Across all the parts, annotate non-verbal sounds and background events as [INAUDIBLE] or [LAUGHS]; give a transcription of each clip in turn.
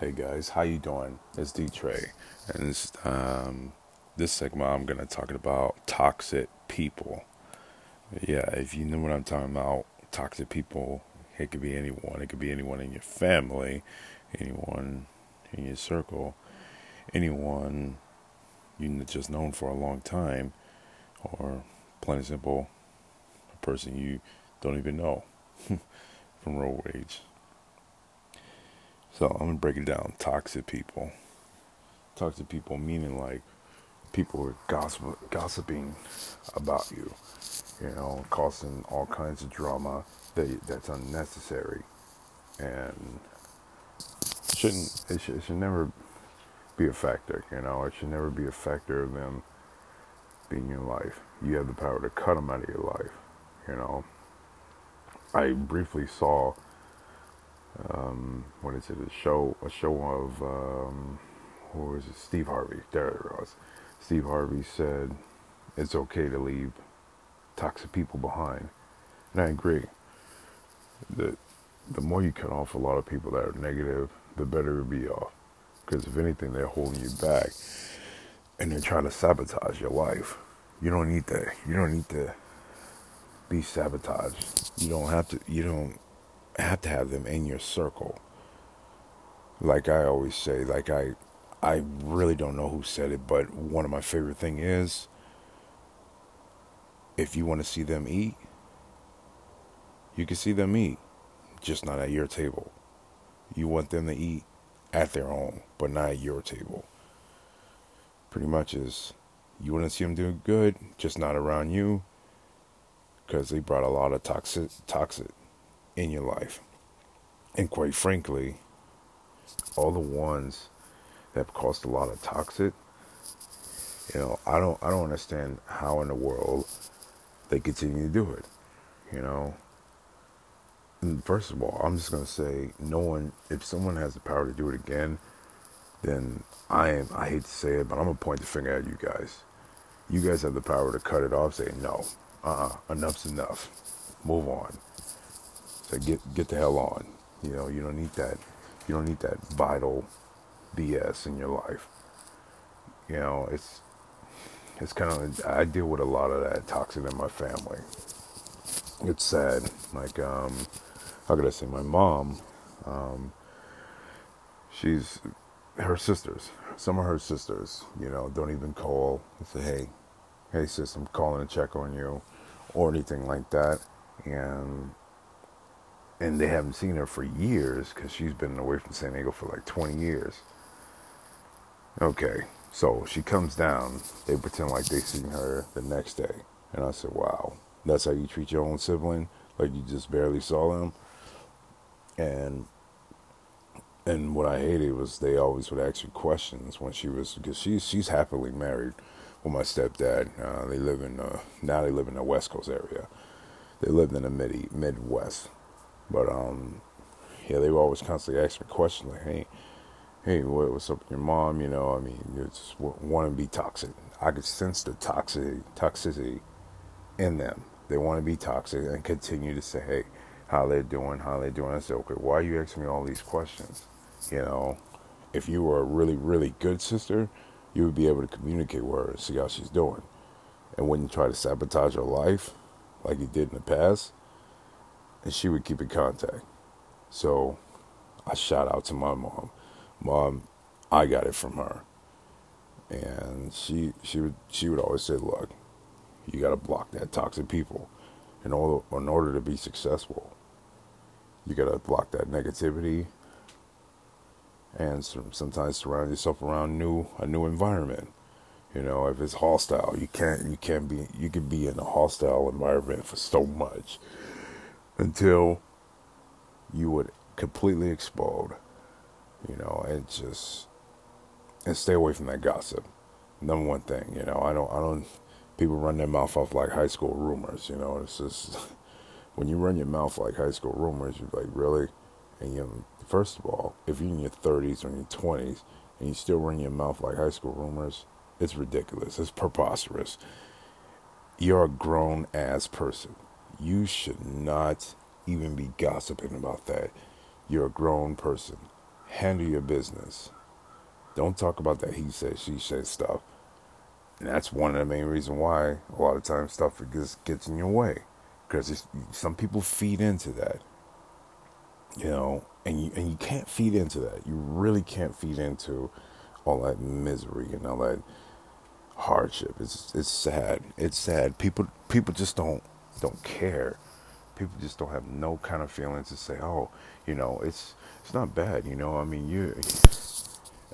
Hey guys, how you doing? It's D Trey, and this um, this segment I'm gonna talk about toxic people. Yeah, if you know what I'm talking about, toxic people. It could be anyone. It could be anyone in your family, anyone in your circle, anyone you've just known for a long time, or plain and simple, a person you don't even know [LAUGHS] from road rage. So I'm gonna break it down. Toxic people. Toxic people meaning like people are gossip, gossiping about you, you know, causing all kinds of drama that that's unnecessary, and shouldn't it should, it should never be a factor. You know, it should never be a factor of them being in your life. You have the power to cut them out of your life. You know, I briefly saw um, what is it? A show, a show of um, who was it? Steve Harvey. There it was. Steve Harvey said it's okay to leave toxic people behind, and I agree. The the more you cut off a lot of people that are negative, the better it'll be off. Because if anything, they're holding you back, and they're trying to sabotage your life. You don't need that. You don't need to be sabotaged. You don't have to. You don't have to have them in your circle. Like I always say, like I I really don't know who said it, but one of my favorite thing is if you want to see them eat, you can see them eat, just not at your table. You want them to eat at their own, but not at your table. Pretty much is you want to see them doing good, just not around you, because they brought a lot of toxic toxic in your life. And quite frankly, all the ones that caused a lot of toxic, you know, I don't I don't understand how in the world they continue to do it. You know. And first of all, I'm just gonna say no one if someone has the power to do it again, then I am I hate to say it, but I'm gonna point the finger at you guys. You guys have the power to cut it off, say no. Uh uh-uh, uh, enough's enough. Move on. Get get the hell on. You know, you don't need that. You don't need that vital BS in your life. You know, it's it's kind of I deal with a lot of that toxic in my family. It's sad. Like um, how could I say? My mom, um, she's her sisters. Some of her sisters, you know, don't even call and say, "Hey, hey, sis, I'm calling to check on you," or anything like that. And and they haven't seen her for years because she's been away from San Diego for like 20 years. Okay, so she comes down. They pretend like they seen her the next day, and I said, "Wow, that's how you treat your own sibling? Like you just barely saw them?" And and what I hated was they always would ask me questions when she was because she's she's happily married with my stepdad. Uh, they live in uh, now they live in the West Coast area. They lived in the mid Midwest but um, yeah, they were always constantly asking me questions like, "Hey, hey, what, what's up with your mom?" You know, I mean, you just want to be toxic. I could sense the toxic toxicity in them. They want to be toxic and continue to say, "Hey, how they doing? How they doing?" I said, "Okay, why are you asking me all these questions?" You know, if you were a really, really good sister, you would be able to communicate with her and see how she's doing, and wouldn't try to sabotage her life like you did in the past and she would keep in contact. So I shout out to my mom. Mom, I got it from her. And she she would she would always say, Look, you gotta block that toxic people in order in order to be successful. You gotta block that negativity and sometimes surround yourself around new a new environment. You know, if it's hostile, you can't you can't be you can be in a hostile environment for so much until you would completely explode, you know, and just and stay away from that gossip. Number one thing, you know, I don't, I don't. People run their mouth off like high school rumors, you know. It's just [LAUGHS] when you run your mouth like high school rumors, you're like, really? And you, first of all, if you're in your 30s or in your 20s and you still run your mouth like high school rumors, it's ridiculous. It's preposterous. You're a grown ass person you should not even be gossiping about that. You're a grown person. handle your business. Don't talk about that he said, she said stuff. And that's one of the main reasons why a lot of times stuff gets, gets in your way. Because some people feed into that. You know, and you, and you can't feed into that. You really can't feed into all that misery and all that hardship. It's it's sad. It's sad. People people just don't don't care. People just don't have no kind of feeling to say, oh, you know, it's it's not bad. You know, I mean, you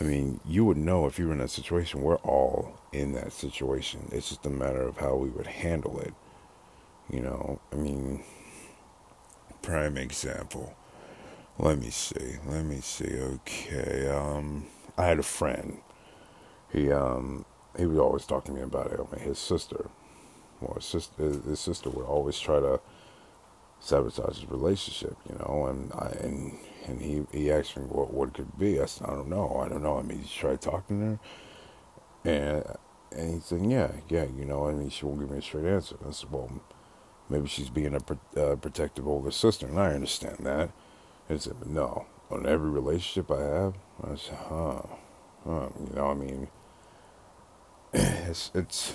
I mean, you would know if you were in that situation. We're all in that situation. It's just a matter of how we would handle it. You know, I mean, prime example. Let me see. Let me see. Okay. Um, I had a friend. He um he would always talk to me about it. His sister, well, his sister, his sister would always try to sabotage his relationship. You know, and I and and he, he asked me what, what could be. I said, I don't know. I don't know. I mean, he tried talking to her. And, and he said, yeah, yeah, you know, I mean, she won't give me a straight answer. I said, well, maybe she's being a uh, protective older sister. And I understand that. And he said, but no, on every relationship I have, I said, huh, huh, you know, I mean, [CLEARS THROAT] it's, it's,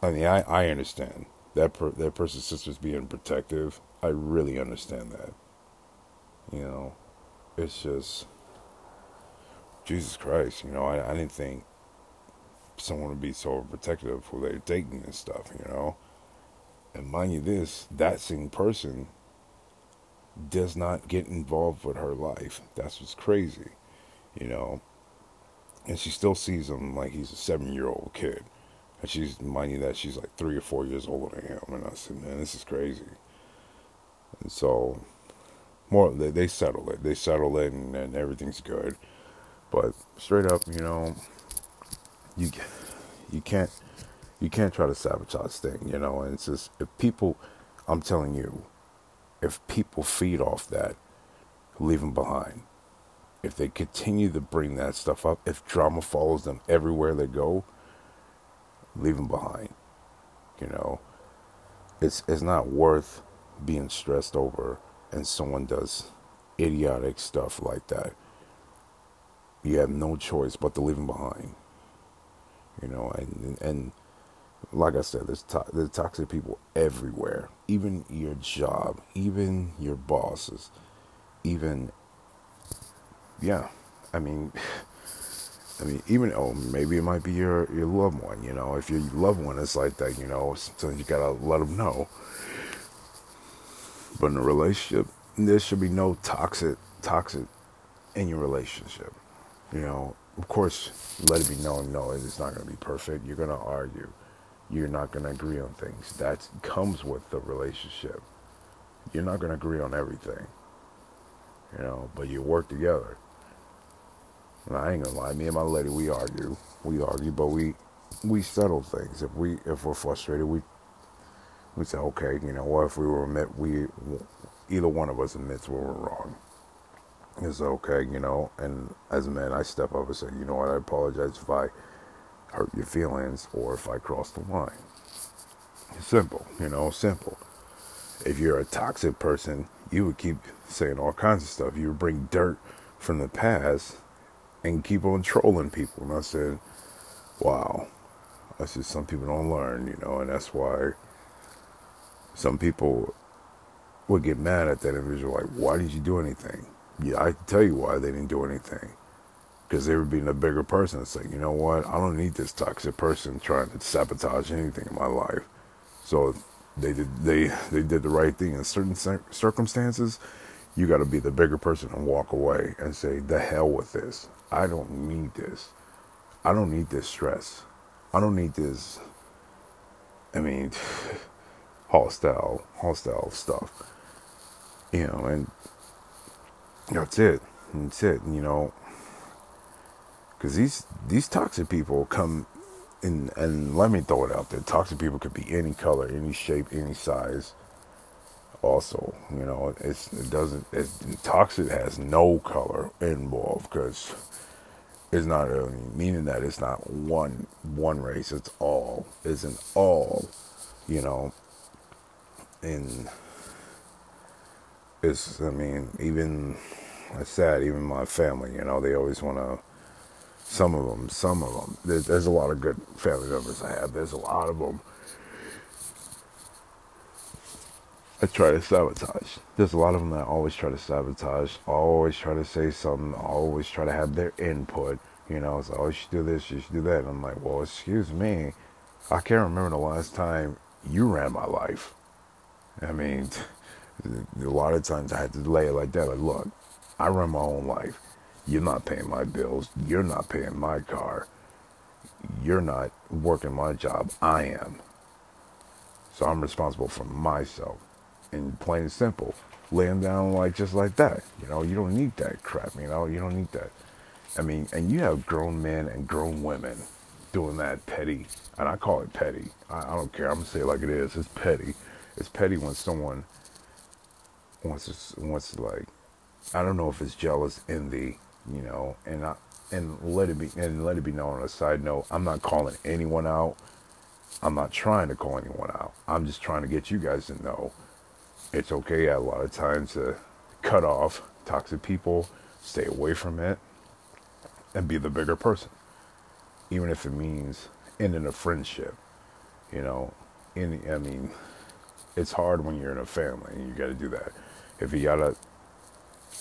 I mean, I, I understand that per, that person's sister's being protective. I really understand that. You know, it's just Jesus Christ. You know, I, I didn't think someone would be so protective who they're dating and stuff. You know, and mind you, this that same person does not get involved with her life. That's what's crazy. You know, and she still sees him like he's a seven-year-old kid. And she's, mind you, that she's like three or four years older than him. And I said, man, this is crazy. And so more they, they settle it. They settle it, and, and everything's good. But straight up, you know, you you can't you can't try to sabotage thing, you know. And it's just if people, I'm telling you, if people feed off that, leave them behind. If they continue to bring that stuff up, if drama follows them everywhere they go, leave them behind. You know, it's it's not worth being stressed over and someone does idiotic stuff like that, you have no choice but to leave them behind. You know, and and like I said, there's to- there's toxic people everywhere. Even your job, even your bosses, even yeah. I mean, [LAUGHS] I mean, even oh, maybe it might be your your loved one. You know, if your loved one is like that, you know, sometimes you gotta let them know but in a relationship, there should be no toxic toxic in your relationship. You know, of course, let it be known, no, it's not to be perfect. You're to argue. You're not to agree on things. That comes with the relationship. You're not to agree on everything. You know, but you work together. And I ain't gonna lie, me and my lady, we argue. We argue, but we we settle things. If we if we're frustrated, we we say, okay, you know, what if we were admit we either one of us admits we were wrong. It's okay, you know, and as a man, I step up and say, you know what, I apologize if I hurt your feelings or if I cross the line. It's simple, you know, simple. If you're a toxic person, you would keep saying all kinds of stuff. You would bring dirt from the past and keep on trolling people. And I said, wow, that's just some people don't learn, you know, and that's why some people would get mad at that individual, like, why did you do anything? Yeah, I tell you why they didn't do anything. Because they were being a bigger person. It's like, you know what? I don't need this toxic person trying to sabotage anything in my life. So they did they they did the right thing in certain circumstances. You got to be the bigger person and walk away and say, the hell with this. I don't need this. I don't need this stress. I don't need this. I mean. [LAUGHS] hostile, hostile stuff. You know, and that's it. That's it. You know, because these these toxic people come in, and let me throw it out there. Toxic people could be any color, any shape, any size. Also, you know, it's it doesn't. It's, toxic has no color involved because it's not really meaning that it's not one one race. It's all. It's an all. You know, and it's I mean even it's sad. Even my family, you know, they always want to. Some of them, some of them. There's, there's a lot of good family members I have. There's a lot of them. I try to sabotage. There's a lot of them that always try to sabotage. Always try to say something. Always try to have their input. You know, it's like, oh, you should do this, you should do that. And I'm like, well, excuse me. I can't remember the last time you ran my life. I mean, [LAUGHS] a lot of times I had to lay it like that. Like, look, I run my own life. You're not paying my bills. You're not paying my car. You're not working my job. I am. So I'm responsible for myself. And plain and simple, laying down like just like that. You know, you don't need that crap. You know, you don't need that. I mean, and you have grown men and grown women doing that petty, and I call it petty. I, I don't care. I'm gonna say it like it is. It's petty. It's petty when someone wants to wants to like, I don't know if it's jealous, envy, you know, and I and let it be and let it be known on a side note. I'm not calling anyone out. I'm not trying to call anyone out. I'm just trying to get you guys to know it's okay a lot of times to cut off toxic people, stay away from it, and be the bigger person. Even if it means ending a friendship. You know, in I mean, it's hard when you're in a family and you gotta do that. If you gotta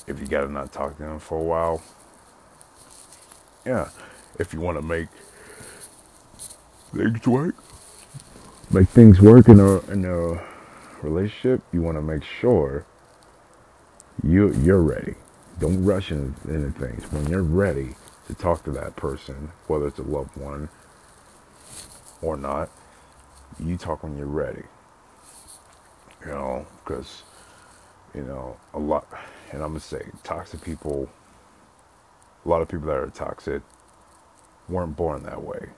if you gotta not talk to them for a while, yeah. If you wanna make things work. Make things work in a in a relationship, you wanna make sure you you're ready. Don't rush into, into things. When you're ready, to talk to that person, whether it's a loved one or not. You talk when you're ready. You know, because, you know, a lot, and I'm to say, toxic people, a lot of people that are toxic weren't born that way.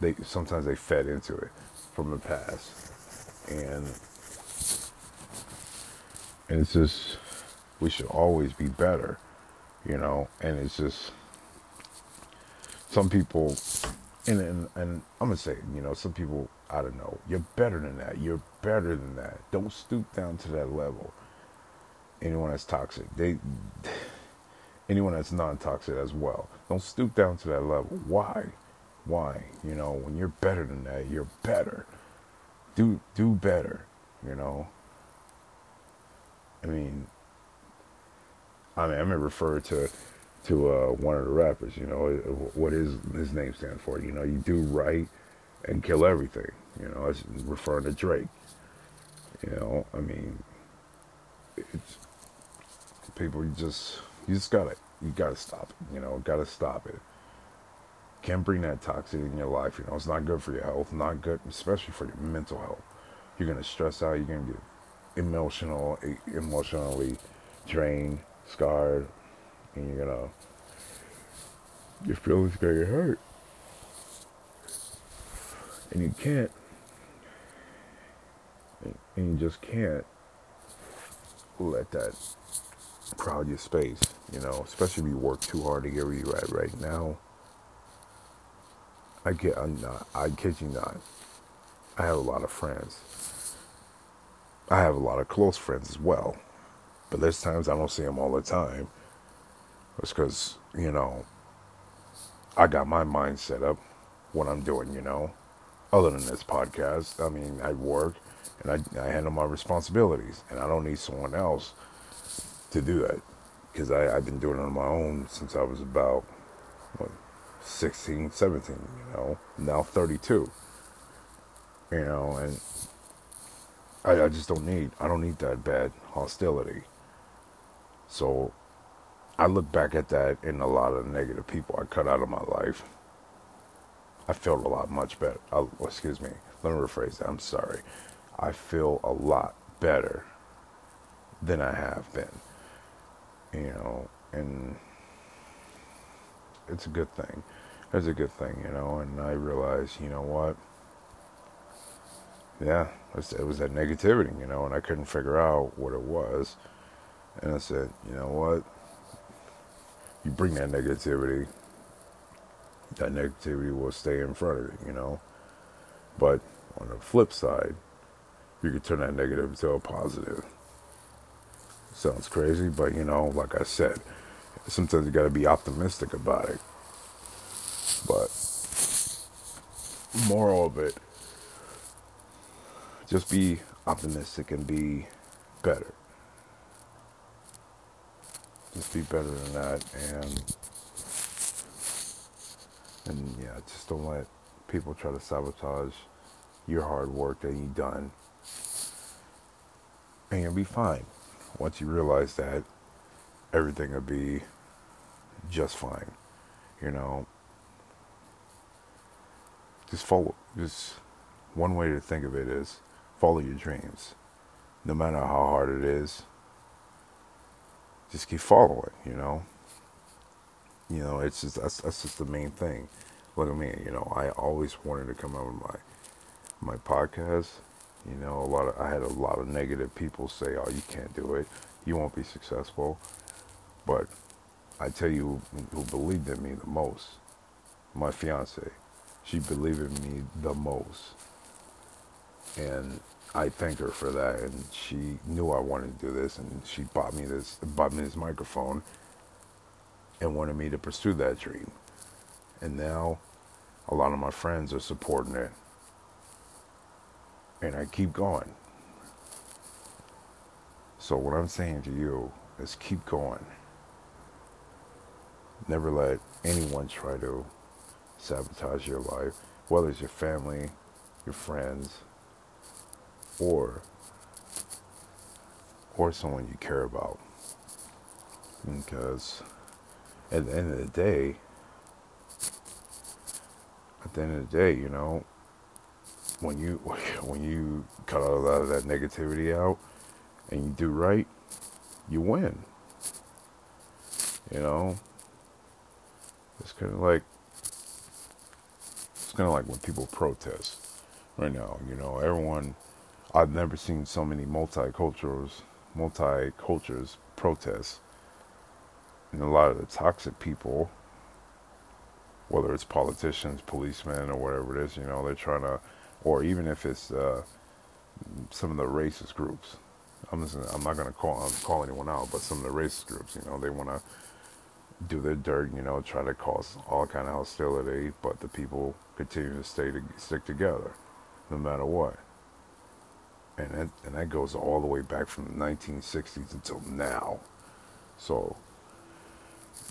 They sometimes they fed into it from the past, and and it's just we should always be better, you know. And it's just some people, and, and, and I'm gonna say, you know, some people, I don't know, you're better than that. You're better than that. Don't stoop down to that level. Anyone that's toxic, they, anyone that's non-toxic as well, don't stoop down to that level. Why? Why? You know, when you're better than that, you're better. Do do better. You know. I mean, I mean, I refer to to uh, one of the rappers. You know, what is his name stand for? You know, you do right and kill everything. You know, it's referring to Drake. You know, I mean, it's people. You just you just gotta you gotta stop it. You know, gotta stop it. Can't bring that toxic in your life. You know, it's not good for your health. Not good, especially for your mental health. You're gonna stress out. You're gonna get emotional, emotionally drained, scarred, and you're gonna your feelings gonna get hurt. And you can't and you just can't let that crowd your space, you know, especially if you work too hard to get where you're at right now. I get I'm not I kid you not. I have a lot of friends. I have a lot of close friends as well. But there's times I don't see them all the time it's because, you know, I got my mind set up what I'm doing, you know. Other than this podcast, I mean, I work and I, I handle my responsibilities, and I don't need someone else to do that because I've been doing it on my own since I was about what, 16, 17, you know, now 32, you know, and I, I just don't need, I don't need that bad hostility. So I look back at that and a lot of negative people I cut out of my life. I felt a lot much better. I, oh, excuse me. Let me rephrase that. I'm sorry. I feel a lot better than I have been. You know, and it's a good thing. It's a good thing, you know, and I realize, you know what? Yeah, it was that negativity, you know, and I couldn't figure out what it was. And I said, you know what? you bring that negativity, that negativity will stay in front of you, you know. But on the flip side, you can turn that negative to a positive. Sounds crazy, but you know, like I said, sometimes you got to be optimistic about it. But moral of it, just be optimistic and be better. Just be better than that, and and yeah, just don't let people try to sabotage your hard work that you've done, and you'll be fine. Once you realize that, everything will be just fine. You know, just follow. Just one way to think of it is follow your dreams, no matter how hard it is. Just keep following. You know. You know, it's just that's that's just the main thing. Look at me. You know, I always wanted to come out with my my podcast. You know, a lot of I had a lot of negative people say, "Oh, you can't do it. You won't be successful." But I tell you who believed in me the most, my fiance. She believed in me the most. And I thank her for that. And she knew I wanted to do this, and she bought me this, bought me this microphone, and wanted me to pursue that dream. And now, a lot of my friends are supporting it, and I keep going. So what I'm saying to you is keep going. Never let anyone try to sabotage your life, whether it's your family, your friends, or or someone you care about. Because at the end of the day, at the end of the day, you know, when you [LAUGHS] when you cut a lot of that negativity out and you do right, you win. You know, it's kind of like it's kind of like when people protest right now. You know, everyone. I've never seen so many multiculturals, multicultures protest, and a lot of the toxic people, whether it's politicians, policemen, or whatever it is, you know, they're trying to, or even if it's uh, some of the racist groups. I'm just, I'm not gonna call call anyone out, but some of the racist groups, you know, they want to do their dirt, you know, try to cause all kind of hostility, but the people continue to stay to stick together, no matter what. And that, and that goes all the way back from the 1960s until now. So,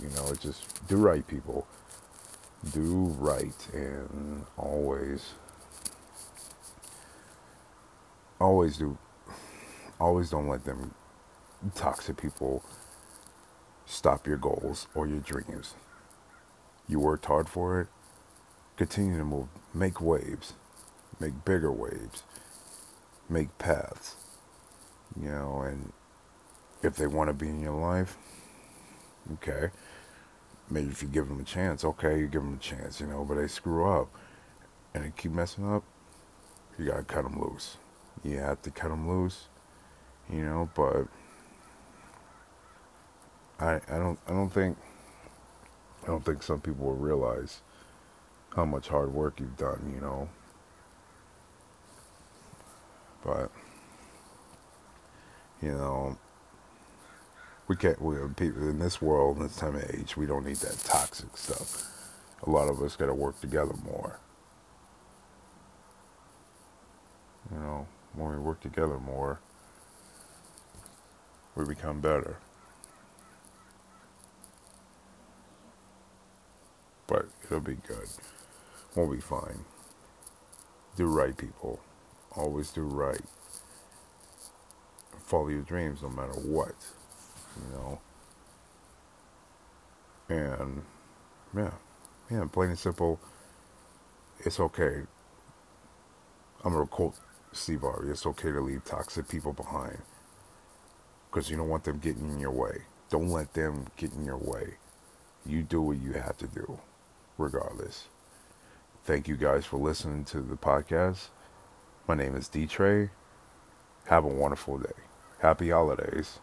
you know, just do right, people. Do right, and always, always do, always don't let them toxic people stop your goals or your dreams. You worked hard for it. Continue to move. Make waves. Make bigger waves. Make paths. You know, and if they want to be in your life, okay. Maybe if you give them a chance, okay, you give them a chance, you know, but they screw up and they keep messing up, you got to cut them loose. You have to cut them loose, you know, but I, I don't I don't think I don't think some people will realize how much hard work you've done, you know. But you know, we can't. We people in this world, in this time of age, we don't need that toxic stuff. A lot of us got to work together more. You know, when we work together more, we become better. but it'll be good. We'll be fine. Do right, people. Always do right. Follow your dreams no matter what, you know. And yeah, yeah, plain and simple. It's okay. I'm gonna quote Steve Harvey. It's okay to leave toxic people behind because you don't want them getting in your way. Don't let them get in your way. You do what you have to do regardless. Thank you guys for listening to the podcast. My name is D Trey. Have a wonderful day. Happy holidays.